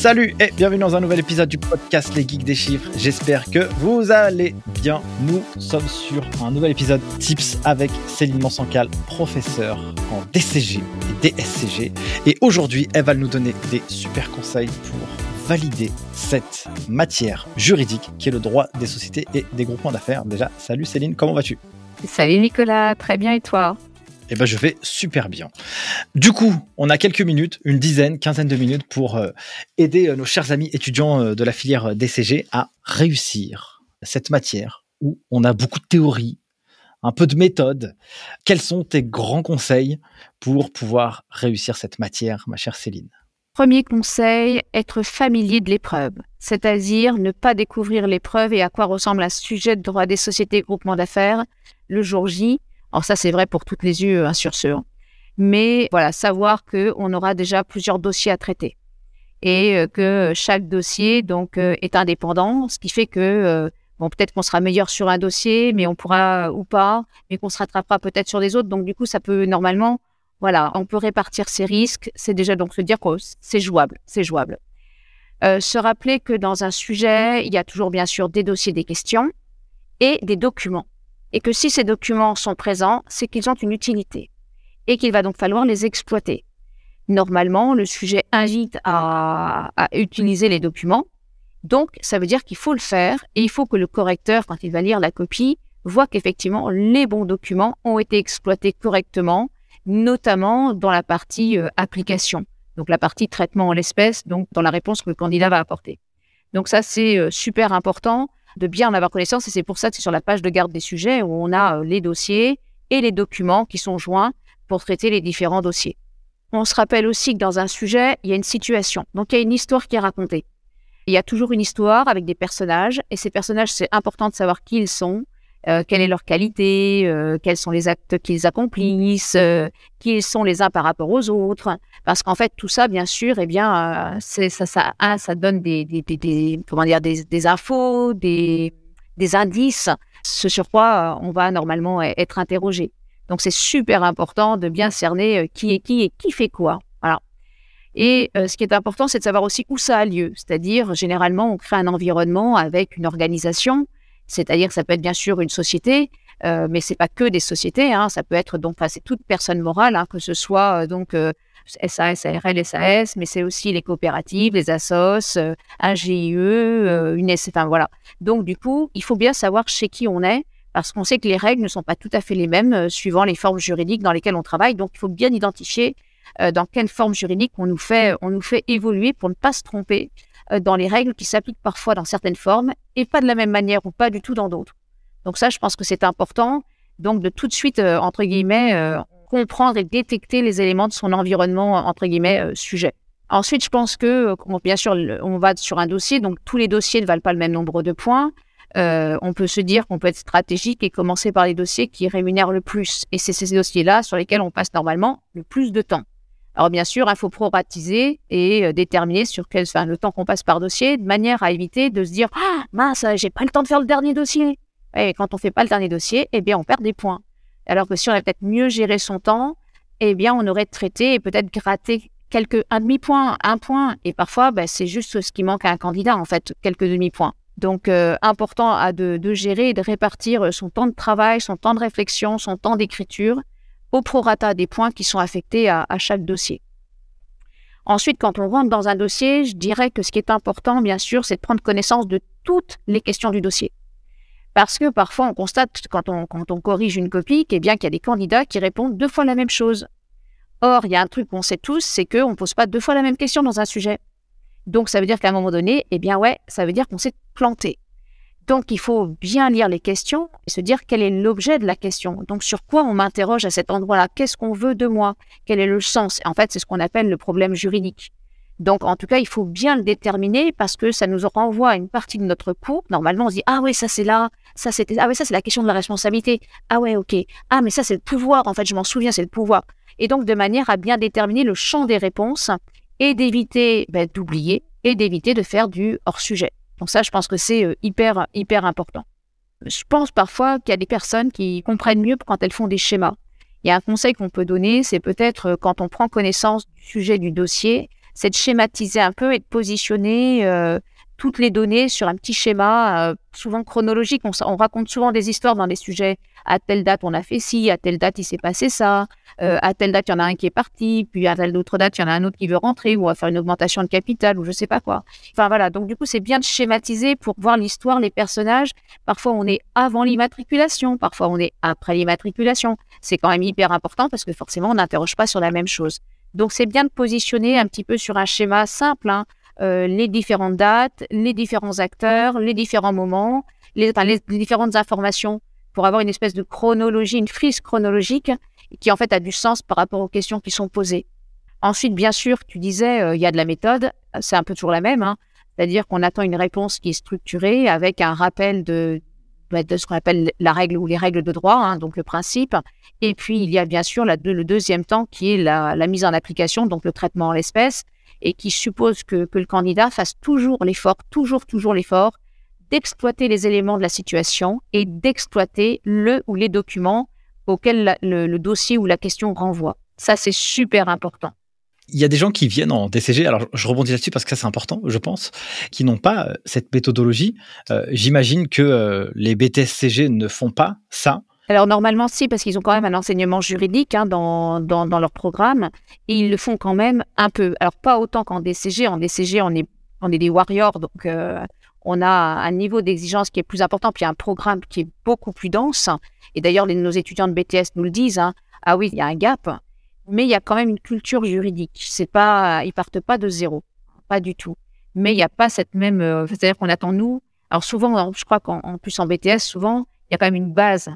Salut et bienvenue dans un nouvel épisode du podcast Les Geeks des Chiffres. J'espère que vous allez bien. Nous sommes sur un nouvel épisode Tips avec Céline Monsancal, professeure en DCG et DSCG. Et aujourd'hui, elle va nous donner des super conseils pour valider cette matière juridique qui est le droit des sociétés et des groupements d'affaires. Déjà, salut Céline, comment vas-tu? Salut Nicolas, très bien et toi? Eh ben, je vais super bien. Du coup, on a quelques minutes, une dizaine, quinzaine de minutes pour euh, aider euh, nos chers amis étudiants euh, de la filière DCG à réussir cette matière où on a beaucoup de théories, un peu de méthode. Quels sont tes grands conseils pour pouvoir réussir cette matière, ma chère Céline? Premier conseil, être familier de l'épreuve, c'est-à-dire ne pas découvrir l'épreuve et à quoi ressemble un sujet de droit des sociétés et groupements d'affaires le jour J, alors ça, c'est vrai pour toutes les yeux, hein, sur ce. Mais voilà, savoir qu'on aura déjà plusieurs dossiers à traiter et euh, que chaque dossier donc euh, est indépendant, ce qui fait que euh, bon peut-être qu'on sera meilleur sur un dossier, mais on pourra ou pas, mais qu'on se rattrapera peut-être sur des autres. Donc du coup, ça peut normalement, voilà, on peut répartir ses risques. C'est déjà donc se dire que c'est jouable, c'est jouable. se rappeler que dans un sujet, il y a toujours bien sûr des dossiers, des questions et des documents et que si ces documents sont présents, c'est qu'ils ont une utilité et qu'il va donc falloir les exploiter. Normalement, le sujet invite à, utiliser les documents, donc ça veut dire qu'il faut le faire et il faut que le correcteur, quand il va lire la copie, voit qu'effectivement les bons documents ont été exploités correctement, notamment dans la partie euh, application, donc la partie traitement en l'espèce, donc dans la réponse que le candidat va apporter. Donc ça, c'est euh, super important de bien en avoir connaissance. Et c'est pour ça que c'est sur la page de garde des sujets où on a euh, les dossiers et les documents qui sont joints pour traiter les différents dossiers. On se rappelle aussi que dans un sujet, il y a une situation. Donc il y a une histoire qui est racontée. Il y a toujours une histoire avec des personnages. Et ces personnages, c'est important de savoir qui ils sont, euh, quelle est leur qualité, euh, quels sont les actes qu'ils accomplissent, euh, qui sont les uns par rapport aux autres. Parce qu'en fait, tout ça, bien sûr, eh bien, c'est ça, donne des, comment dire, des, infos, des, des indices, ce sur quoi on va normalement e-, être interrogé. Donc, c'est super important de bien cerner qui est qui et qui fait quoi. Voilà. Et ce qui est important, c'est de savoir aussi où ça a lieu. C'est-à-dire, généralement, on crée un environnement avec une organisation c'est-à-dire que ça peut être bien sûr une société, euh, mais c'est pas que des sociétés. Hein. ça peut être donc, c'est toute personne morale, hein, que ce soit euh, donc SAS, ARL, SAS, mais c'est aussi les coopératives, les assos, euh, un GIE, une S. Enfin voilà. Donc du coup, il faut bien savoir chez qui on est. Parce qu'on sait que les règles ne sont pas tout à fait les mêmes suivant les formes juridiques dans lesquelles on travaille. Donc, il faut bien identifier dans quelle forme juridique on nous fait, on nous fait évoluer pour ne pas se tromper euh, dans les règles qui s'appliquent parfois dans certaines formes et pas de la même manière ou pas du tout dans d'autres. Donc ça, je pense que c'est important. Donc de tout de suite, euh, entre guillemets, euh, comprendre et détecter les éléments de son environnement, entre guillemets, sujet. Ensuite, je pense que, bien sûr, on va sur un dossier, donc tous les dossiers ne valent pas le même nombre de points. on peut se dire qu'on peut être stratégique et commencer par les dossiers qui rémunèrent le plus. Et c'est ces dossiers-là sur lesquels on passe normalement le plus de temps. Alors bien sûr, il faut proratiser et euh, déterminer sur quel, enfin, le temps qu'on passe par dossier, de manière à éviter de se dire ah mince, j'ai pas le temps de faire le dernier dossier. Et quand on fait pas le dernier dossier, eh bien on perd des points. Alors que si on avait peut-être mieux géré son temps, eh bien on aurait traité et peut-être gratté quelques un demi point, un point. Et parfois, ben, c'est juste ce qui manque à un candidat en fait, quelques demi points. Donc euh, important à de, de gérer et de répartir son temps de travail, son temps de réflexion, son temps d'écriture au prorata des points qui sont affectés à, chaque dossier. Ensuite, quand on rentre dans un dossier, je dirais que ce qui est important, bien sûr, c'est de prendre connaissance de toutes les questions du dossier. Parce que parfois, on constate, quand on, corrige une copie, qu'il y a des candidats qui répondent deux fois la même chose. Or, il y a un truc qu'on sait tous, c'est qu'on ne pose pas deux fois la même question dans un sujet. Donc, ça veut dire qu'à un moment donné, eh bien ouais, ça veut dire qu'on s'est planté. Donc, il faut bien lire les questions et se dire quel est l'objet de la question. Donc, sur quoi on m'interroge à cet endroit-là? Qu'est-ce qu'on veut de moi? Quel est le sens? En fait, c'est ce qu'on appelle le problème juridique. Donc, en tout cas, il faut bien le déterminer parce que ça nous renvoie à une partie de notre cours. Normalement, on se dit ah oui, ça c'est là, ça c'était ah oui, ça c'est la question de la responsabilité. Ah ouais, ok. Ah mais ça c'est le pouvoir. En fait, je m'en souviens, c'est le pouvoir. Et donc, de manière à bien déterminer le champ des réponses et d'éviter ben, d'oublier et d'éviter de faire du hors sujet. Donc ça, je pense que c'est euh, hyper, hyper important. Je pense parfois qu'il y a des personnes qui comprennent mieux quand elles font des schémas. Il y a un conseil qu'on peut donner, c'est peut-être euh, quand on prend connaissance du sujet du dossier, c'est de schématiser un peu et de positionner toutes les données sur un petit schéma, souvent chronologique. On, raconte souvent des histoires dans des sujets. À telle date, on a fait ci, à telle date, il s'est passé ça, à telle date, il y en a un qui est parti, puis à telle autre date, il y en a un autre qui veut rentrer, ou à faire une augmentation de capital, ou je sais pas quoi. Enfin voilà, donc du coup, c'est bien de schématiser pour voir l'histoire, les personnages. Parfois, on est avant l'immatriculation, parfois, on est après l'immatriculation. C'est quand même hyper important parce que forcément, on n'interroge pas sur la même chose. Donc, c'est bien de positionner un petit peu sur un schéma simple, hein, euh, les différentes dates, les différents acteurs, les différents moments, les, différentes informations pour avoir une espèce de chronologie, une frise chronologique qui en fait a du sens par rapport aux questions qui sont posées. Ensuite, bien sûr, tu disais, euh, il y a de la méthode, c'est un peu toujours la même, hein. c'est-à-dire qu'on attend une réponse qui est structurée avec un rappel de, de ce qu'on appelle la règle ou les règles de droit, hein, donc le principe. Et puis, il y a bien sûr le deuxième temps qui est la, la, mise en application, donc le traitement en l'espèce et qui suppose que, le candidat fasse toujours l'effort, toujours, toujours l'effort d'exploiter les éléments de la situation et d'exploiter le ou les documents auxquels le, dossier ou la question renvoie. Ça, c'est super important. Il y a des gens qui viennent en DCG, alors je rebondis là-dessus parce que ça c'est important, je pense, qui n'ont pas euh, cette méthodologie. Euh, j'imagine que euh, les BTSCG ne font pas ça. Alors normalement, si, parce qu'ils ont quand même un enseignement juridique hein, dans, dans, leur programme, et ils le font quand même un peu. Alors pas autant qu'en DCG. En DCG, on est, on est des warriors, donc euh, on a un niveau d'exigence qui est plus important, puis un programme qui est beaucoup plus dense. Et d'ailleurs, nos étudiants de BTS nous le disent. Hein. ah oui, il y a un gap, mais il y a quand même une culture juridique. C'est pas, ils partent pas de zéro, pas du tout. Mais il n'y a pas cette même, euh, c'est-à-dire qu'on attend nous. Alors souvent, je crois qu'en plus en BTS, souvent, il y a quand même une base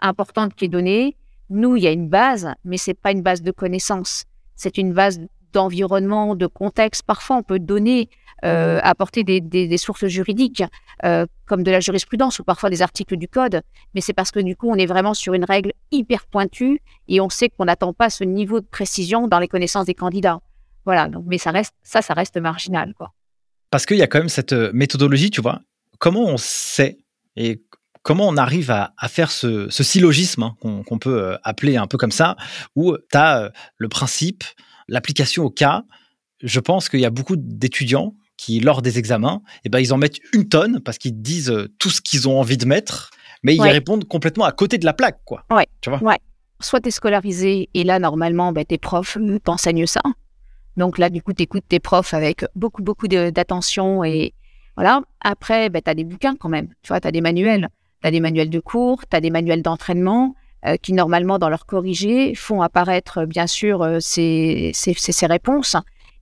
importante qui est donnée. Nous, il y a une base, mais c'est pas une base de connaissances. C'est une base d'environnement, de contexte. Parfois, on peut donner, euh, apporter des, sources juridiques, euh, comme de la jurisprudence ou parfois des articles du code. Mais c'est parce que du coup, on est vraiment sur une règle hyper pointue et on sait qu'on n'attend pas ce niveau de précision dans les connaissances des candidats. Voilà. Donc, mais ça reste, ça, ça reste marginal, quoi. Parce qu'il y a quand même cette euh, méthodologie, tu vois. Comment on sait et comment on arrive à, faire ce, syllogisme hein, qu'on peut euh, appeler un peu comme ça, où tu as euh, le principe, l'application au cas. Je pense qu'il y a beaucoup d'étudiants qui, lors des examens, eh ben, ils en mettent une tonne parce qu'ils disent euh, tout ce qu'ils ont envie de mettre, mais ils répondent complètement à côté de la plaque. Quoi. Ouais. Tu vois? Ouais. Soit tu es scolarisé et là, normalement, ben, tes profs t'enseignent ça. Donc là, du coup, tu écoutes tes profs avec beaucoup, beaucoup d'attention et voilà. Après, ben, tu as des bouquins quand même. Tu vois, tu as des manuels. Tu as des manuels de cours, tu as des manuels d'entraînement euh, qui, normalement, dans leur corrigé, font apparaître, euh, bien sûr, euh, ces, ces, réponses.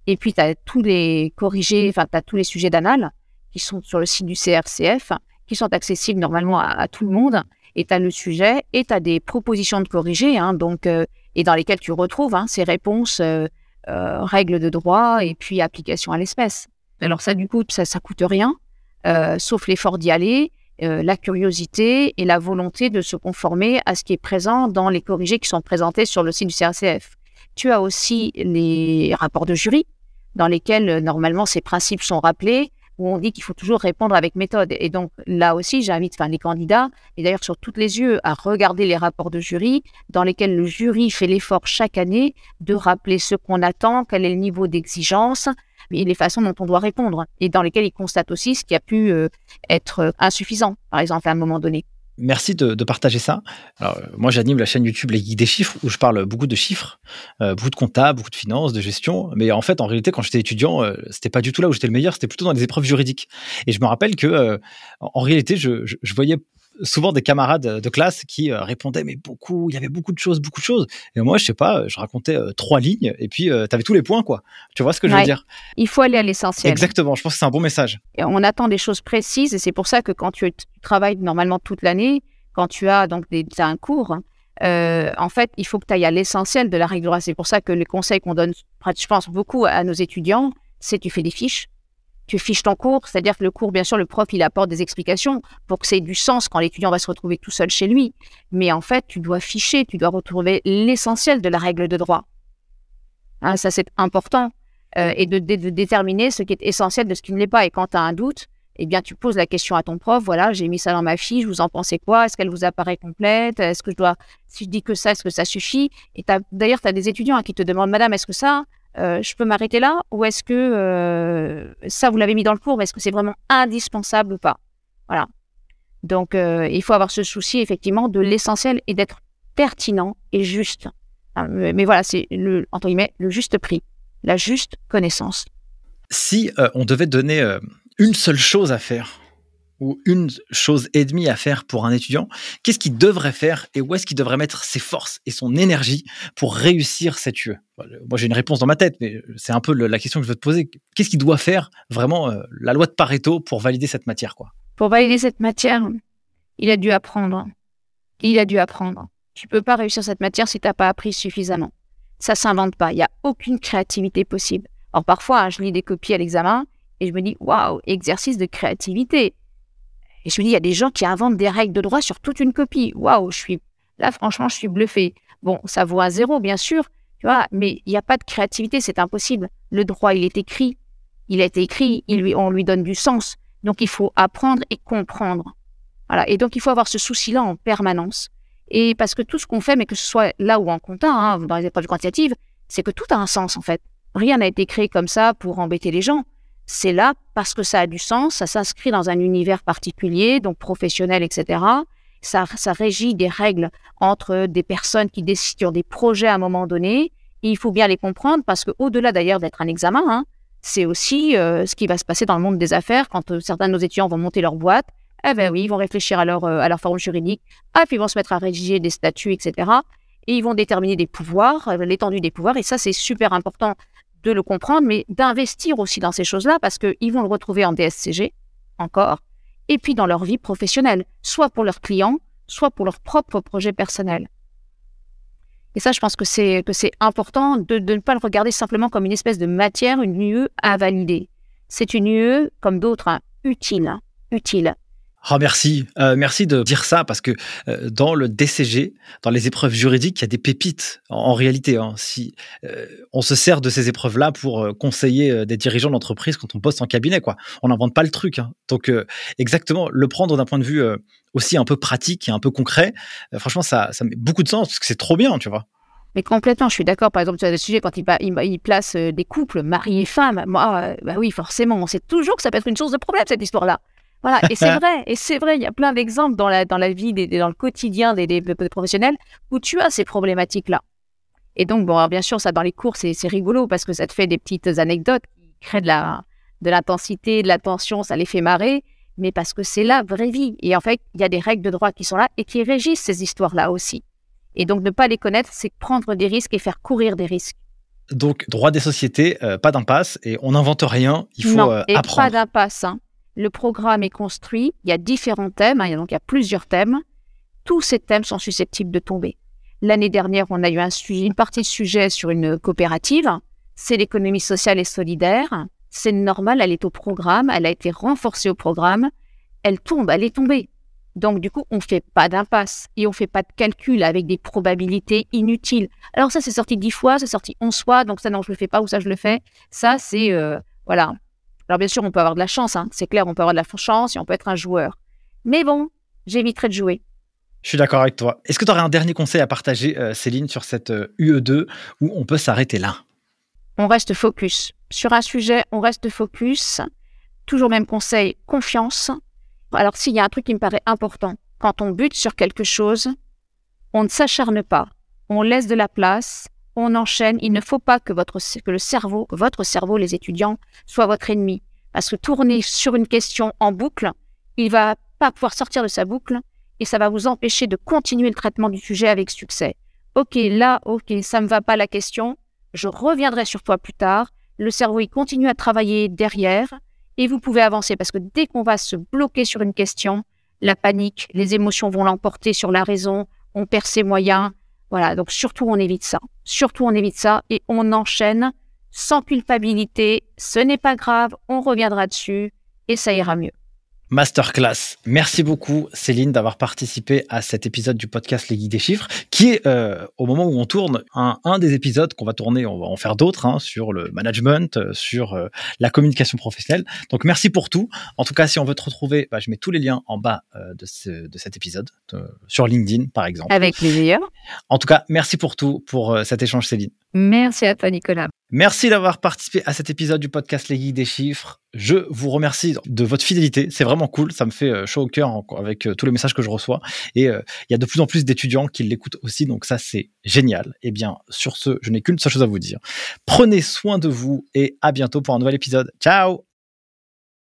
Et puis, tu as tous les corrigés, enfin, tu as tous les sujets d'anal qui sont sur le site du CRCF, qui sont accessibles normalement à, tout le monde. Et tu as le sujet et tu as des propositions de corrigés, hein, donc, et dans lesquelles tu retrouves hein, ces réponses, règles de droit et puis application à l'espèce. Alors ça, du coup, ça ne coûte rien, sauf l'effort d'y aller euh, la curiosité et la volonté de se conformer à ce qui est présent dans les corrigés qui sont présentés sur le site du CRCF. Tu as aussi les rapports de jury dans lesquels euh, normalement ces principes sont rappelés où on dit qu'il faut toujours répondre avec méthode. Et donc là aussi, j'invite enfin, les candidats, et d'ailleurs sur toutes les yeux, à regarder les rapports de jury dans lesquels le jury fait l'effort chaque année de rappeler ce qu'on attend, quel est le niveau d'exigence, et les façons dont on doit répondre, et dans lesquelles il constate aussi ce qui a pu euh, être euh, insuffisant, par exemple, à un moment donné. Merci de, partager ça. Alors, euh, moi, j'anime la chaîne YouTube Les Geeks des chiffres, où je parle beaucoup de chiffres, beaucoup de compta, beaucoup de finances, de gestion. Mais en fait, en réalité, quand j'étais étudiant, c'était pas du tout là où j'étais le meilleur, c'était plutôt dans les épreuves juridiques. Et je me rappelle que, en, réalité, je, je, voyais souvent des camarades de classe qui euh, répondaient mais beaucoup, il y avait beaucoup de choses, beaucoup de choses. Et moi, je sais pas, je racontais euh, trois lignes et puis euh, tu avais tous les points quoi. Tu vois ce que je veux dire? Il faut aller à l'essentiel. Exactement, je pense que c'est un bon message. on attend des choses précises et c'est pour ça que quand tu, travailles normalement toute l'année, quand tu as donc des, un cours, en fait, il faut que tu ailles à l'essentiel de la règle droit. C'est pour ça que les conseils qu'on donne, je pense beaucoup à nos étudiants, c'est tu fais des fiches, tu fiches ton cours, c'est-à-dire que le cours, bien sûr, le prof, il apporte des explications pour que ait du sens quand l'étudiant va se retrouver tout seul chez lui. Mais en fait, tu dois ficher, tu dois retrouver l'essentiel de la règle de droit. Hein, ça, c'est important. Euh, et de, déterminer ce qui est essentiel de ce qui ne l'est pas. Et quand tu un doute, eh bien, tu poses la question à ton prof. Voilà, j'ai mis ça dans ma fiche, vous en pensez quoi? Est-ce qu'elle vous apparaît complète? Est-ce que je dois, si je dis que ça, est-ce que ça suffit? Et d'ailleurs, tu as des étudiants qui te demandent, Madame, est-ce que ça je peux m'arrêter là ou est-ce que ça, vous l'avez mis dans le cours, mais est-ce que c'est vraiment indispensable ou pas? Voilà. Donc, il faut avoir ce souci, effectivement, de l'essentiel et d'être pertinent et juste. Mais voilà, c'est le, entre guillemets, le juste prix, la juste connaissance. Si on devait donner une seule chose à faire ou une chose et demie à faire pour un étudiant, qu'est-ce qu'il devrait faire et où est-ce qu'il devrait mettre ses forces et son énergie pour réussir cette UE Moi, j'ai une réponse dans ma tête, mais c'est un peu la question que je veux te poser. Qu'est-ce qu'il doit faire vraiment euh, la loi de Pareto pour valider cette matière quoi? Pour valider cette matière, il a dû apprendre. Il a dû apprendre. Tu peux pas réussir cette matière si tu n'as pas appris suffisamment. Ça s'invente pas. Il n'y a aucune créativité possible. Alors parfois, je lis des copies à l'examen et je me dis, waouh, exercice de créativité. Et je me dis, il y a des gens qui inventent des règles de droit sur toute une copie. Waouh, je suis là, franchement, je suis bluffé. Bon, ça vaut un zéro, bien sûr, tu vois, mais il n'y a pas de créativité, c'est impossible. Le droit, il est écrit. Il a été écrit, il lui, on lui donne du sens. Donc, il faut apprendre et comprendre. Voilà. Et donc, il faut avoir ce souci-là en permanence. Et parce que tout ce qu'on fait, mais que ce soit là ou en compta, hein, dans les épreuves quantitatives, c'est que tout a un sens, en fait. Rien n'a été créé comme ça pour embêter les gens c'est là parce que ça a du sens, ça s'inscrit dans un univers particulier, donc professionnel, etc. Ça, ça régit des règles entre des personnes qui décident sur des projets à un moment donné. Et il faut bien les comprendre parce que au-delà d'ailleurs d'être un examen, hein, c'est aussi euh, ce qui va se passer dans le monde des affaires quand euh, certains de nos étudiants vont monter leur boîte. Eh ben oui, ils vont réfléchir à leur, euh, à leur forme juridique, ah, puis ils vont se mettre à rédiger des statuts, etc. Et ils vont déterminer des pouvoirs, l'étendue des pouvoirs. Et ça, c'est super important de le comprendre, mais d'investir aussi dans ces choses-là parce qu'ils vont le retrouver en DSCG, encore, et puis dans leur vie professionnelle, soit pour leurs clients, soit pour leur propre projet personnel. Et ça, je pense que c'est, que c'est important de, ne pas le regarder simplement comme une espèce de matière, une UE à valider. C'est une UE, comme d'autres, hein, utile, utile. Oh, merci, euh, merci de dire ça parce que euh, dans le DCG, dans les épreuves juridiques, il y a des pépites en, réalité. Hein. si euh, on se sert de ces épreuves-là pour conseiller des dirigeants d'entreprise quand on poste en cabinet, quoi. On n'invente pas le truc. Hein. Donc exactement, le prendre d'un point de vue aussi un peu pratique et un peu concret, franchement, ça, ça met beaucoup de sens parce que c'est trop bien, tu vois. Mais complètement, je suis d'accord. Par exemple, sur des sujets, quand il, il place des couples, mari et femme, moi, bah oui, forcément, on sait toujours que ça peut être une source de problème, cette histoire-là. Voilà, et c'est vrai, et c'est vrai, il y a plein d'exemples dans la, dans la vie, des, dans le quotidien des, des, professionnels où tu as ces problématiques-là. Et donc, bon, bien sûr, ça dans les cours, c'est rigolo parce que ça te fait des petites anecdotes qui créent de la de l'intensité, de la tension, ça les fait marrer, mais parce que c'est la vraie vie. Et en fait, il y a des règles de droit qui sont là et qui régissent ces histoires-là aussi. Et donc, ne pas les connaître, c'est prendre des risques et faire courir des risques. Donc, droit des sociétés, euh, pas d'impasse, et on n'invente rien, il faut non, euh, et apprendre. Pas d'impasse. Hein. Le programme est construit, il y a différents thèmes, hein, donc il y a plusieurs thèmes. Tous ces thèmes sont susceptibles de tomber. L'année dernière, on a eu un une partie de sujet sur une coopérative. C'est l'économie sociale et solidaire. C'est normal, elle est au programme, elle a été renforcée au programme. Elle tombe, elle est tombée. Donc, du coup, on ne fait pas d'impasse et on ne fait pas de calcul avec des probabilités inutiles. Alors, ça, c'est sorti dix fois, c'est sorti onze fois, donc ça, non, je ne le fais pas ou ça, je le fais. Ça, c'est, euh, voilà, alors bien sûr, on peut avoir de la chance, hein. c'est clair, on peut avoir de la chance et on peut être un joueur. Mais bon, j'éviterai de jouer. Je suis d'accord avec toi. Est-ce que tu aurais un dernier conseil à partager, euh, Céline, sur cette UE2 euh, où on peut s'arrêter là? On reste focus. Sur un sujet, on reste focus. Toujours même conseil, confiance. Alors s'il y a un truc qui me paraît important, quand on bute sur quelque chose, on ne s'acharne pas. On laisse de la place on enchaîne. Il ne faut pas que, votre, cerveau, votre cerveau, les étudiants, soit votre ennemi. Parce que tourner sur une question en boucle, il va pas pouvoir sortir de sa boucle et ça va vous empêcher de continuer le traitement du sujet avec succès. Ok, là, ok, ça me va pas la question. Je reviendrai sur toi plus tard. Le cerveau, il continue à travailler derrière et vous pouvez avancer parce que dès qu'on va se bloquer sur une question, la panique, les émotions vont l'emporter sur la raison, on perd ses moyens, voilà, donc surtout on évite ça. Surtout on évite ça et on enchaîne sans culpabilité. Ce n'est pas grave, on reviendra dessus et ça ira mieux. Masterclass. Merci beaucoup, Céline, d'avoir participé à cet épisode du podcast Les Guides des Chiffres, qui est, euh, au moment où on tourne, un, des épisodes qu'on va tourner, on va en faire d'autres, hein, sur le management, euh, sur euh, la communication professionnelle. Donc, merci pour tout. En tout cas, si on veut te retrouver, bah, je mets tous les liens en bas de, de, cet épisode, sur LinkedIn, par exemple. Avec plaisir. En tout cas, merci pour tout, pour cet échange, Céline. Merci à toi, Nicolas. Merci d'avoir participé à cet épisode du podcast Les des Chiffres. Je vous remercie de votre fidélité. C'est vraiment cool. Ça me fait euh, chaud au cœur avec euh, tous les messages que je reçois. Et euh, il y a de plus en plus d'étudiants qui l'écoutent aussi. Donc ça, c'est génial. Eh bien, sur ce, je n'ai qu'une seule chose à vous dire. Prenez soin de vous et à bientôt pour un nouvel épisode. Ciao